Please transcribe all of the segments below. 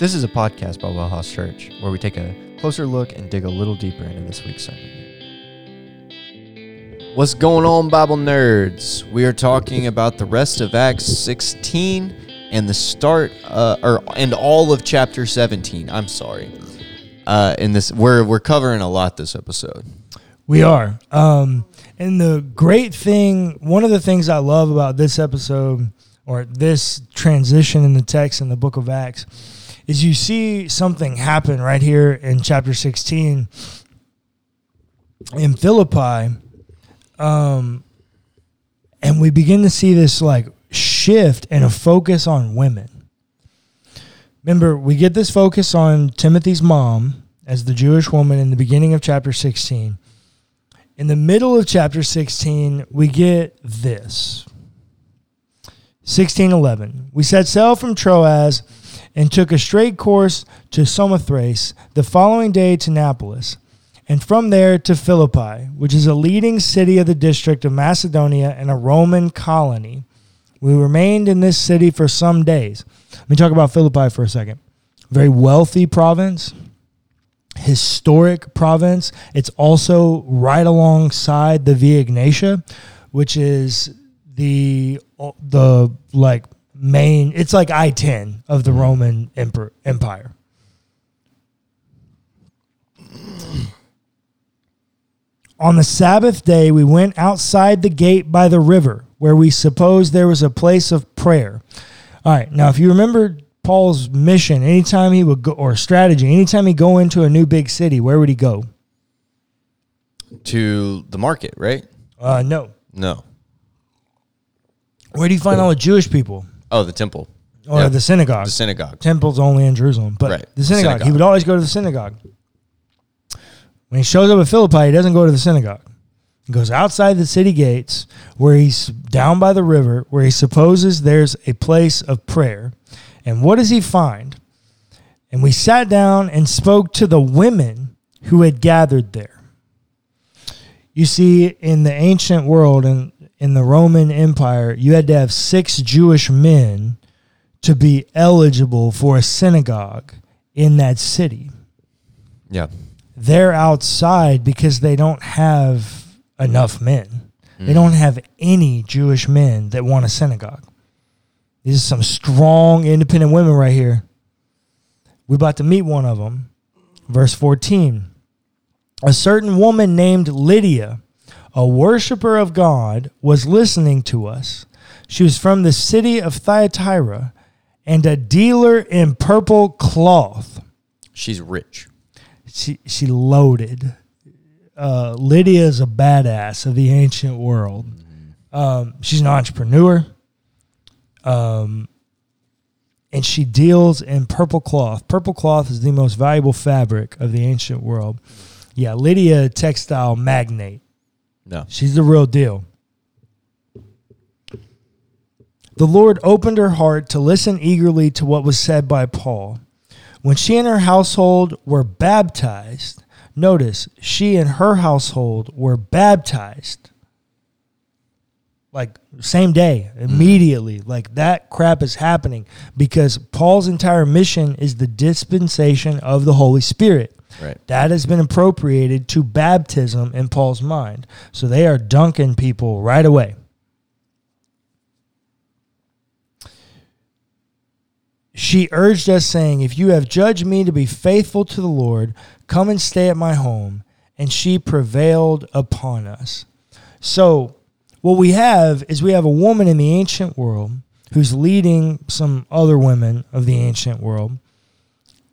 This is a podcast by Wellhouse Church where we take a closer look and dig a little deeper into this week's sermon. What's going on, Bible nerds? We are talking about the rest of Acts 16 and the start, uh, or and all of chapter 17. I'm sorry. Uh, in this, we're we're covering a lot this episode. We are. Um, and the great thing, one of the things I love about this episode or this transition in the text in the book of Acts is you see something happen right here in chapter 16 in Philippi. Um, and we begin to see this like shift and a focus on women. Remember, we get this focus on Timothy's mom as the Jewish woman in the beginning of chapter 16. In the middle of chapter 16, we get this 1611. We set sail from Troas and took a straight course to Samothrace, the following day to Neapolis, and from there to Philippi, which is a leading city of the district of Macedonia and a Roman colony. We remained in this city for some days. Let me talk about Philippi for a second. Very wealthy province, historic province. It's also right alongside the Via Egnatia, which is the the like main. It's like I ten of the Roman Empire. On the Sabbath day, we went outside the gate by the river, where we suppose there was a place of prayer. All right, now if you remember Paul's mission, anytime he would go, or strategy, anytime he go into a new big city, where would he go? To the market, right? Uh, no. No. Where do you find all the Jewish people? Oh, the temple. Or Yeah. the synagogue. The synagogue. Temple's only in Jerusalem, but Right. the synagogue, He Synagogue. would always go to the synagogue. When he shows up at Philippi, he doesn't go to the synagogue. Goes outside the city gates, where he's down by the river, where he supposes there's a place of prayer. And what does he find? And we sat down and spoke to the women who had gathered there. You see, in the ancient world and in the Roman Empire, you had to have six Jewish men to be eligible for a synagogue in that city. Yeah. They're outside because they don't have enough men. They mm. don't have any Jewish men that want a synagogue. These are some strong, independent women right here. We're about to meet one of them. Verse 14. A certain woman named Lydia, a worshiper of God, was listening to us. She was from the city of Thyatira and a dealer in purple cloth. She's rich. She, she loaded. Uh, Lydia is a badass of the ancient world. Um, she's an entrepreneur. Um, and she deals in purple cloth. Purple cloth is the most valuable fabric of the ancient world. Yeah, Lydia, textile magnate. No. She's the real deal. The Lord opened her heart to listen eagerly to what was said by Paul. When she and her household were baptized, notice she and her household were baptized. Like same day, mm. immediately. Like that crap is happening because Paul's entire mission is the dispensation of the Holy Spirit. Right. That has been appropriated to baptism in Paul's mind. So they are dunking people right away. She urged us, saying, If you have judged me to be faithful to the Lord, come and stay at my home. And she prevailed upon us. So, what we have is we have a woman in the ancient world who's leading some other women of the ancient world.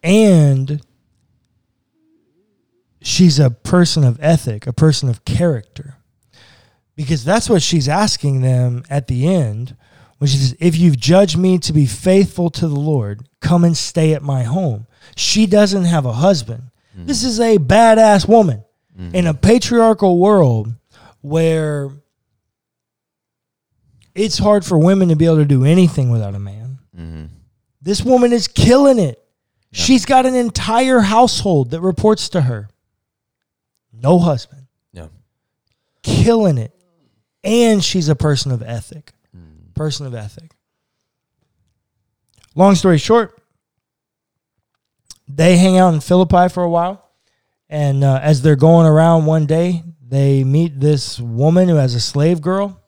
And she's a person of ethic, a person of character. Because that's what she's asking them at the end when she says, If you've judged me to be faithful to the Lord, come and stay at my home. She doesn't have a husband. Mm-hmm. This is a badass woman mm-hmm. in a patriarchal world where it's hard for women to be able to do anything without a man. Mm-hmm. This woman is killing it. She's got an entire household that reports to her. no husband, Yeah. killing it, and she's a person of ethic. Mm-hmm. Person of ethic. Long story short, they hang out in Philippi for a while, and uh, as they're going around one day, they meet this woman who has a slave girl,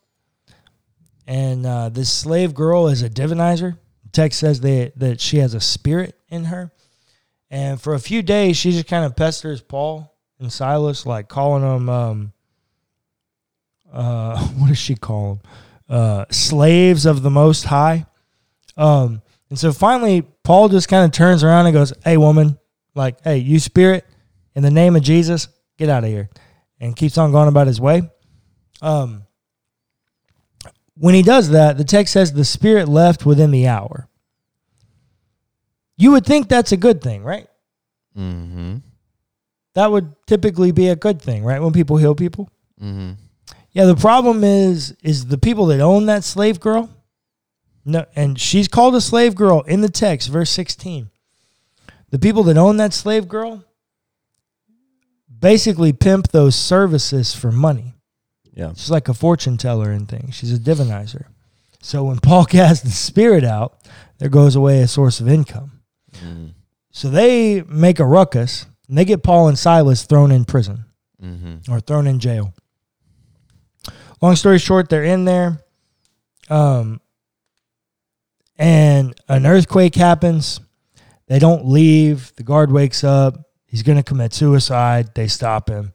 and uh, this slave girl is a divinizer. The text says they, that she has a spirit in her, and for a few days, she just kind of pesters Paul and Silas, like calling them, um, uh, what does she call them? Uh, slaves of the Most High. Um, and so finally, Paul just kind of turns around and goes, Hey, woman, like, hey, you spirit, in the name of Jesus, get out of here. And keeps on going about his way. Um, when he does that, the text says the spirit left within the hour. You would think that's a good thing, right? Mm-hmm. That would typically be a good thing, right? When people heal people. Mm-hmm. Yeah, the problem is is the people that own that slave girl. No, and she's called a slave girl in the text, verse 16. The people that own that slave girl basically pimp those services for money. Yeah. She's like a fortune teller and things. She's a divinizer. So when Paul casts the spirit out, there goes away a source of income. Mm-hmm. So they make a ruckus and they get Paul and Silas thrown in prison Mm-hmm. or thrown in jail. Long story short, they're in there. Um, and an earthquake happens. They don't leave. The guard wakes up. He's going to commit suicide. They stop him.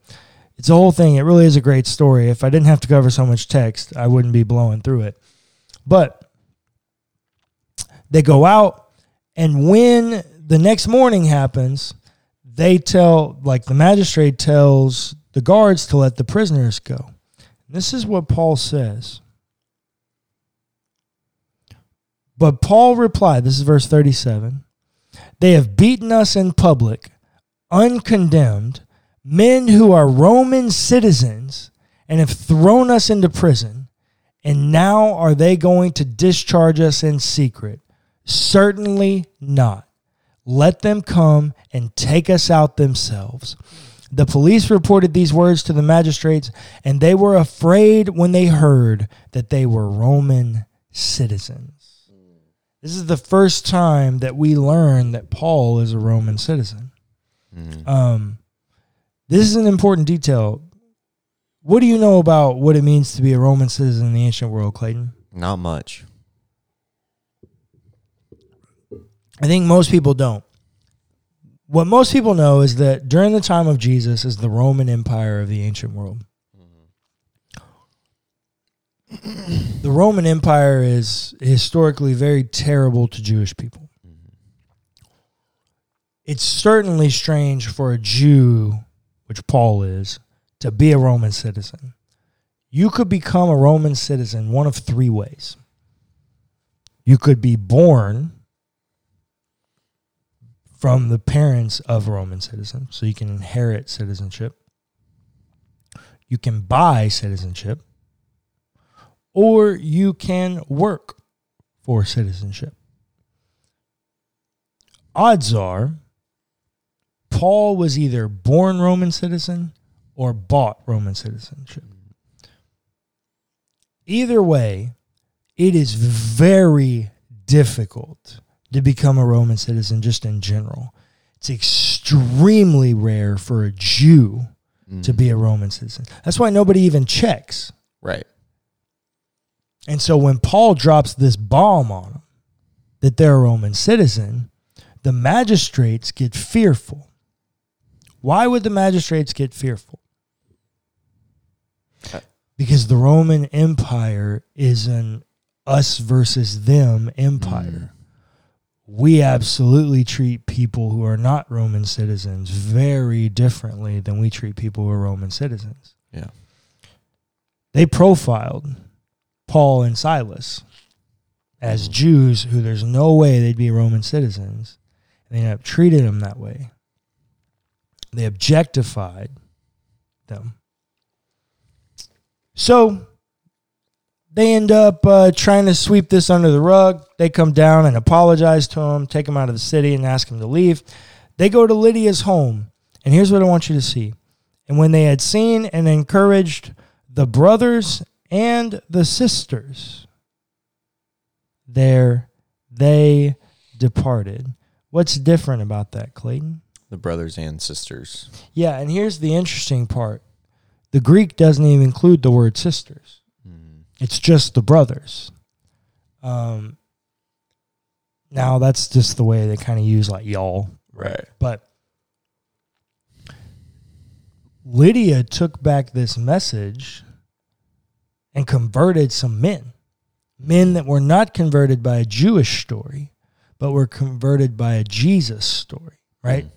It's a whole thing. It really is a great story. If I didn't have to cover so much text, I wouldn't be blowing through it. But they go out, and when the next morning happens, they tell, like the magistrate tells the guards to let the prisoners go. This is what Paul says. But Paul replied, this is verse 37 They have beaten us in public, uncondemned, men who are Roman citizens, and have thrown us into prison. And now are they going to discharge us in secret? Certainly not. Let them come and take us out themselves. The police reported these words to the magistrates, and they were afraid when they heard that they were Roman citizens. This is the first time that we learn that Paul is a Roman citizen. Um, this is an important detail. What do you know about what it means to be a Roman citizen in the ancient world, Clayton? Not much. I think most people don't. What most people know is that during the time of Jesus is the Roman Empire of the ancient world. The Roman Empire is historically very terrible to Jewish people. Mm-hmm. It's certainly strange for a Jew, which Paul is, to be a Roman citizen. You could become a Roman citizen one of three ways. You could be born from the parents of a Roman citizens, so you can inherit citizenship. You can buy citizenship, or you can work for citizenship. Odds are Paul was either born Roman citizen or bought Roman citizenship. Either way, it is very difficult to become a Roman citizen just in general. It's extremely rare for a Jew to mm. be a Roman citizen. That's why nobody even checks. Right. And so when Paul drops this bomb on them that they're a Roman citizen, the magistrates get fearful. Why would the magistrates get fearful? Uh, Because the Roman Empire is an us versus them empire. We absolutely treat people who are not Roman citizens very differently than we treat people who are Roman citizens. Yeah. They profiled Paul and Silas as Jews who there's no way they'd be Roman citizens. And they ended up treating them that way. They objectified them. So they end up uh, trying to sweep this under the rug. They come down and apologize to him, take him out of the city, and ask him to leave. They go to Lydia's home. And here's what I want you to see And when they had seen and encouraged the brothers and the sisters, there they departed. What's different about that, Clayton? The brothers and sisters. Yeah, and here's the interesting part the Greek doesn't even include the word sisters, Mm. it's just the brothers. Um, now, that's just the way they kind of use like y'all, Right. but Lydia took back this message and converted some men. Men that were not converted by a Jewish story, but were converted by a Jesus story, right? Mm.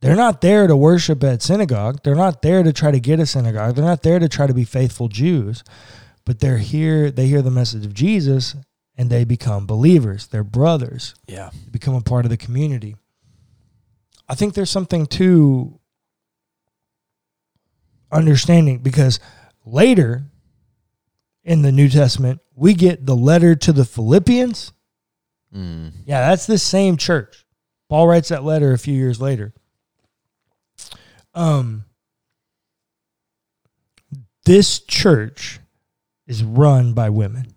They're not there to worship at synagogue. They're not there to try to get a synagogue. They're not there to try to be faithful Jews, but they're here, they hear the message of Jesus and they become believers. They're brothers Yeah. become a part of the community. I think there's something to understanding because later in the New Testament, we get the letter to the Philippians. Mm. Yeah, that's the same church. Paul writes that letter a few years later. Um, this church is run by women.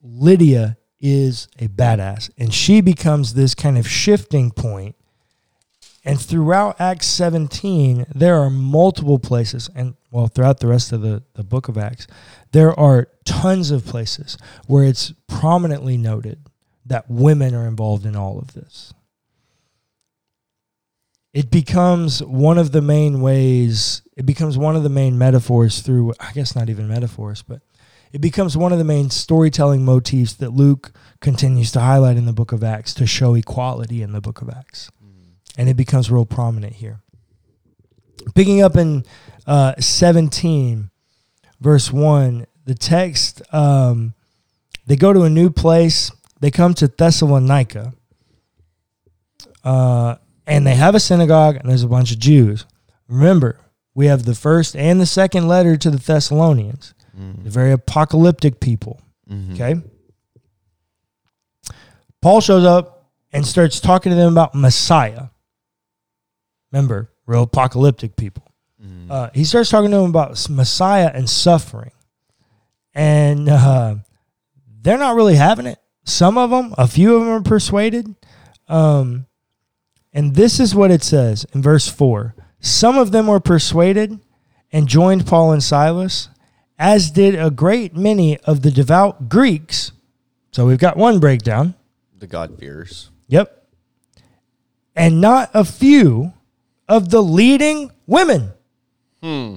Lydia is a badass, and she becomes this kind of shifting point. And throughout Acts 17, there are multiple places, and well, throughout the rest of the, the book of Acts, there are tons of places where it's prominently noted that women are involved in all of this. It becomes one of the main ways, it becomes one of the main metaphors through, I guess not even metaphors, but it becomes one of the main storytelling motifs that Luke continues to highlight in the book of Acts to show equality in the book of Acts. And it becomes real prominent here. Picking up in uh, 17, verse 1, the text, um, they go to a new place. They come to Thessalonica. Uh, and they have a synagogue, and there's a bunch of Jews. Remember, we have the first and the second letter to the Thessalonians. Mm. They're very apocalyptic people. Mhm. Okay. Paul shows up and starts talking to them about Messiah. Remember, real apocalyptic people. Mm. Uh, he starts talking to them about Messiah and suffering. And uh, they're not really having it. Some of them, a few of them are persuaded. Um, and this is what it says in verse 4 Some of them were persuaded and joined Paul and Silas, as did a great many of the devout Greeks. So we've got one breakdown. The God fears. Yep. And not a few of the leading women. Hmm.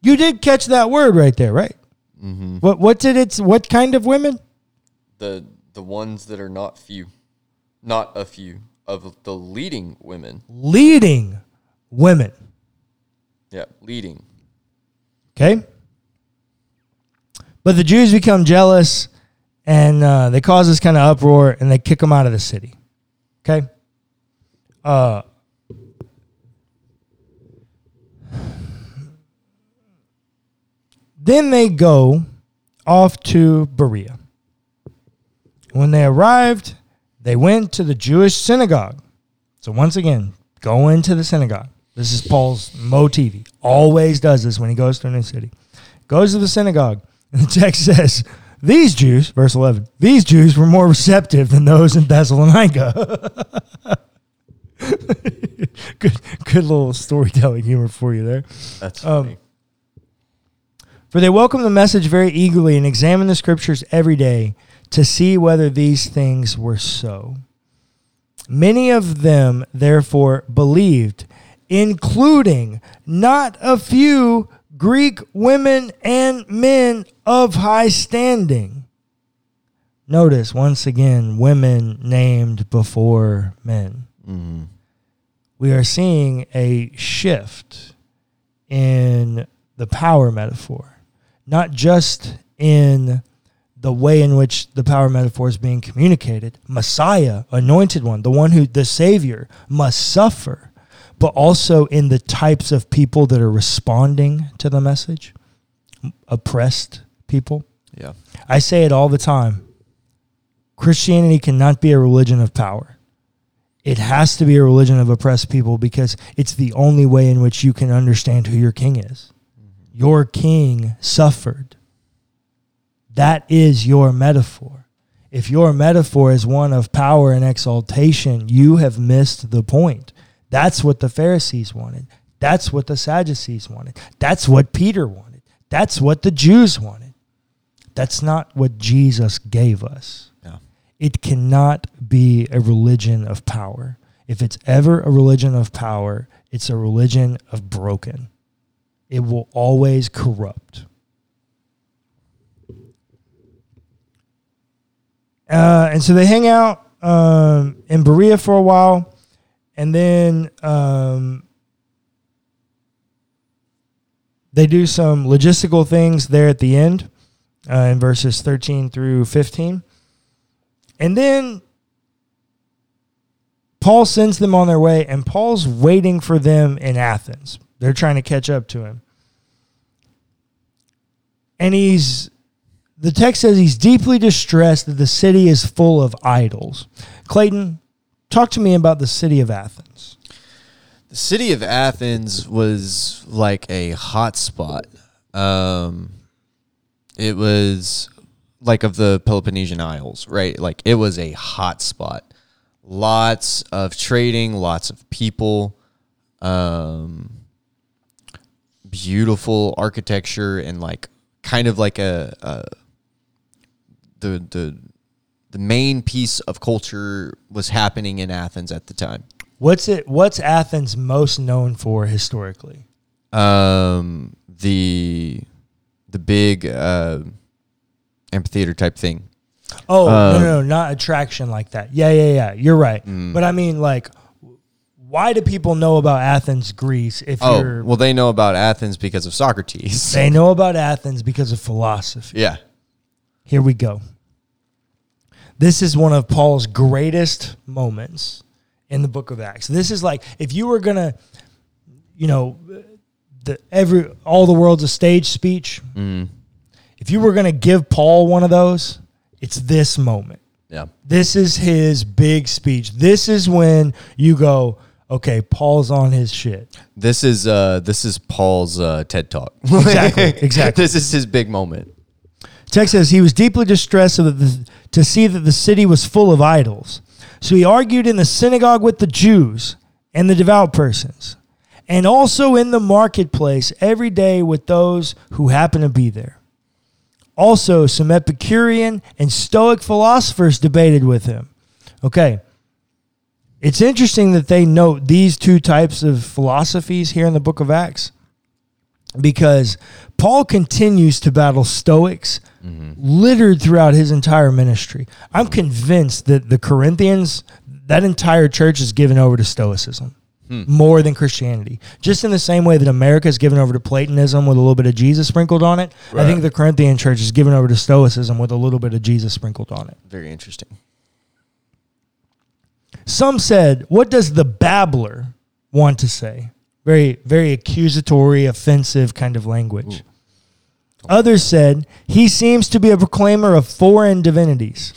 You did catch that word right there, right? Mm-hmm. What what did it what kind of women? The the ones that are not few, not a few of the leading women. Leading women. Yeah, leading. Okay? But the Jews become jealous and uh, they cause this kind of uproar and they kick them out of the city. Okay? Uh, then they go off to Berea. When they arrived, they went to the Jewish synagogue. So once again, go into the synagogue. This is Paul's motif. He always does this when he goes to a new city. Goes to the synagogue, and the text says, These Jews, verse 11, these Jews were more receptive than those in Thessalonica. good, good little storytelling humor for you there. That's Um, funny. For they welcomed the message very eagerly and examined the scriptures every day to see whether these things were so. Many of them, therefore, believed, including not a few Greek women and men of high standing. Notice once again, women named before men mm-hmm. we are seeing a shift in the power metaphor, not just in the way in which the power metaphor is being communicated. Messiah, anointed one, the one who, the Savior, must suffer, but also in the types of people that are responding to the message, oppressed people. Yeah. I say it all the time. Christianity cannot be a religion of power. It has to be a religion of oppressed people because it's the only way in which you can understand who your king is. Your king suffered. That is your metaphor. If your metaphor is one of power and exaltation, you have missed the point. That's what the Pharisees wanted. That's what the Sadducees wanted. That's what Peter wanted. That's what the Jews wanted. That's not what Jesus gave us. Yeah. It cannot be a religion of power. If it's ever a religion of power, it's a religion of broken. It will always corrupt. Uh, and so they hang out um, in Berea for a while, and then um, they do some logistical things there at the end uh, in verses 13 through 15. And then Paul sends them on their way, and Paul's waiting for them in Athens. They're trying to catch up to him. And he's, the text says he's deeply distressed that the city is full of idols. Clayton, talk to me about the city of Athens. The city of Athens was like a hot spot. Um, it was like of the Peloponnesian Isles, right? Like it was a hot spot. Lots of trading, lots of people, um, beautiful architecture, and like kind of like a, a the the the main piece of culture was happening in Athens at the time. What's it? What's Athens most known for historically? um the the big uh amphitheater type thing Oh no, Um, no, no, not attraction like that. Yeah, yeah, yeah. You're right. Mm. But I mean, like, why do people know about Athens, Greece? If oh you're, well they know about athens because of socrates they know about Athens because of philosophy. yeah Here we go. This is one of Paul's greatest moments in the book of Acts. This is like if you were gonna, you know, the every all the world's a stage speech. mm. If you were gonna give Paul one of those, it's this moment. yeah This is his big speech. This is when you go, okay, Paul's on his shit. this is uh this is paul's uh ted talk Exactly, exactly. this is his big moment Text says he was deeply distressed the, to see that the city was full of idols. So he argued in the synagogue with the Jews and the devout persons, and also in the marketplace every day with those who happened to be there. Also, some Epicurean and Stoic philosophers debated with him. Okay. It's interesting that they note these two types of philosophies here in the book of Acts because Paul continues to battle Stoics mm-hmm. littered throughout his entire ministry. I'm mm-hmm. convinced that the Corinthians, that entire church is given over to Stoicism hmm. more than Christianity. Just in the same way that America is given over to Platonism with a little bit of Jesus sprinkled on it, I think the Corinthian church is given over to Stoicism with a little bit of Jesus sprinkled on it. very interesting Some said, What does the babbler want to say? Very, very accusatory, offensive kind of language. Others said, He seems to be a proclaimer of foreign divinities.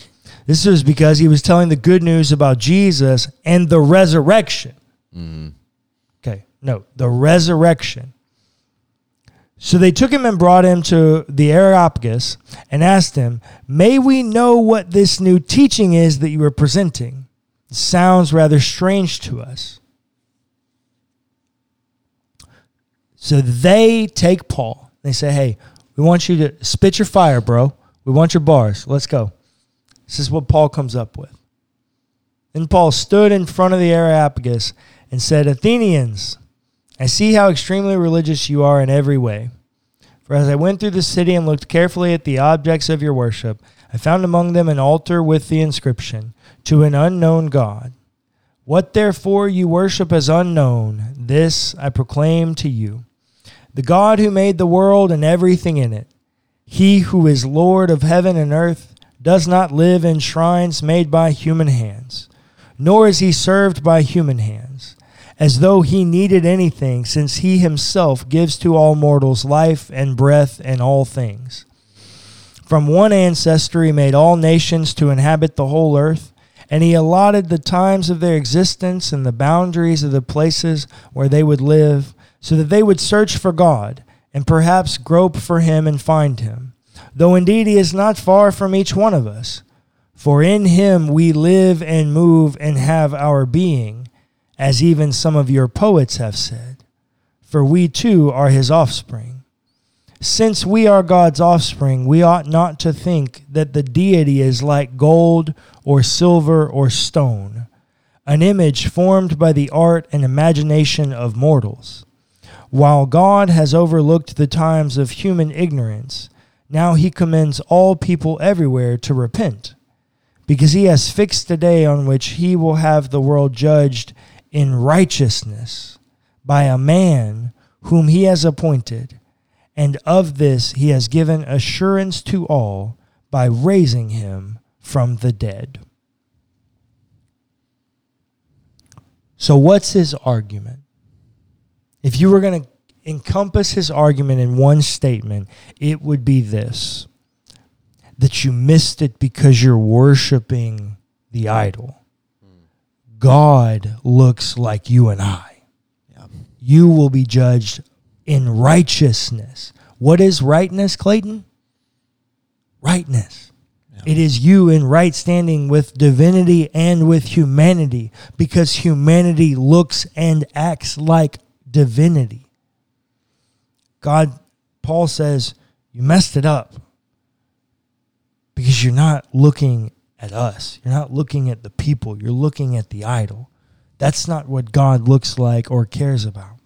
This was because he was telling the good news about Jesus and the resurrection. Mm-hmm. Okay, no, the resurrection. So they took him and brought him to the Areopagus and asked him, May we know what this new teaching is that you are presenting? Sounds rather strange to us. So they take Paul. They say, Hey, we want you to spit your fire, bro. We want your bars. Let's go. This is what Paul comes up with. Then Paul stood in front of the Areopagus and said, Athenians, I see how extremely religious you are in every way. For as I went through the city and looked carefully at the objects of your worship, I found among them an altar with the inscription, To an unknown God. What therefore you worship as unknown, this I proclaim to you. The God who made the world and everything in it, he who is Lord of heaven and earth, does not live in shrines made by human hands, nor is he served by human hands, as though he needed anything, since he himself gives to all mortals life and breath and all things. From one ancestor he made all nations to inhabit the whole earth, And he allotted the times of their existence and the boundaries of the places where they would live, so that they would search for God and perhaps grope for him and find him, though indeed he is not far from each one of us. For in him we live and move and have our being, as even some of your poets have said. For we too are his offspring. Since we are God's offspring, we ought not to think that the deity is like gold or silver or stone, an image formed by the art and imagination of mortals. While God has overlooked the times of human ignorance, now he commends all people everywhere to repent, because he has fixed a day on which he will have the world judged in righteousness by a man whom he has appointed and of this he has given assurance to all by raising him from the dead. So, what's his argument? If you were going to encompass his argument in one statement, it would be this that you missed it because you're worshiping the idol. Hmm. God looks like you and I. Yeah. You will be judged in righteousness. What is rightness, Clayton? Rightness. Yeah. It is you in right standing with divinity and with humanity because humanity looks and acts like divinity. God, Paul says, you messed it up because you're not looking at us. You're not looking at the people. You're looking at the idol. That's not what God looks like or cares about.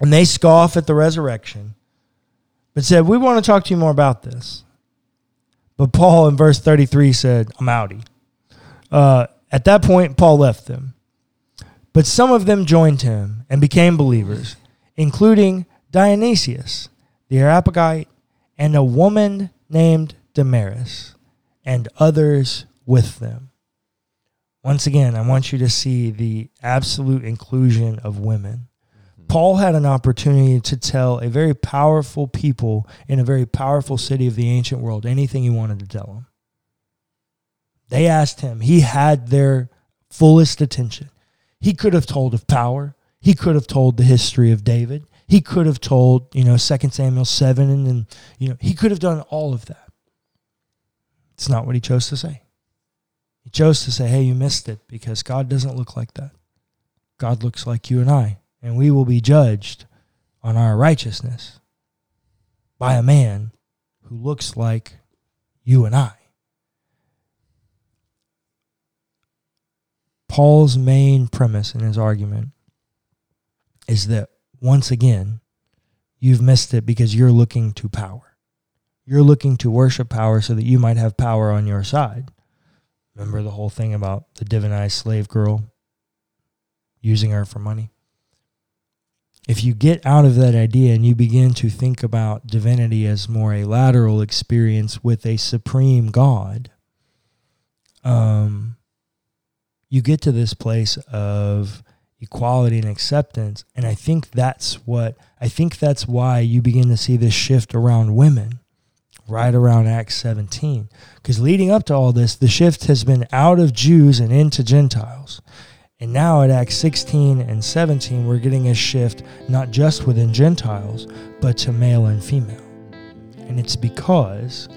And they scoff at the resurrection, but said, We want to talk to you more about this. But Paul in verse 33 said, I'm outie. Uh, at that point, Paul left them. But some of them joined him and became believers, including Dionysius, the Areopagite, and a woman named Damaris, and others with them. Once again, I want you to see the absolute inclusion of women. Paul had an opportunity to tell a very powerful people in a very powerful city of the ancient world anything he wanted to tell them. They asked him, he had their fullest attention. He could have told of power, he could have told the history of David, he could have told, you know, 2 Samuel 7 and, and you know, he could have done all of that. It's not what he chose to say. He chose to say, "Hey, you missed it because God doesn't look like that. God looks like you and I." and we will be judged on our righteousness by a man who looks like you and I. Paul's main premise in his argument is that once again, you've missed it because you're looking to power. You're looking to worship power so that you might have power on your side. Remember the whole thing about the divinized slave girl using her for money? If you get out of that idea and you begin to think about divinity as more a lateral experience with a supreme God, um, you get to this place of equality and acceptance. And I think that's what, I think that's why you begin to see this shift around women right around Acts 17. Because leading up to all this, the shift has been out of Jews and into Gentiles. And now at Acts 16 and 17, we're getting a shift not just within Gentiles, but to male and female. And it's because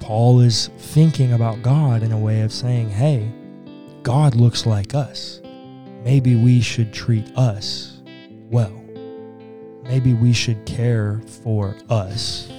Paul is thinking about God in a way of saying, hey, God looks like us. Maybe we should treat us well. Maybe we should care for us.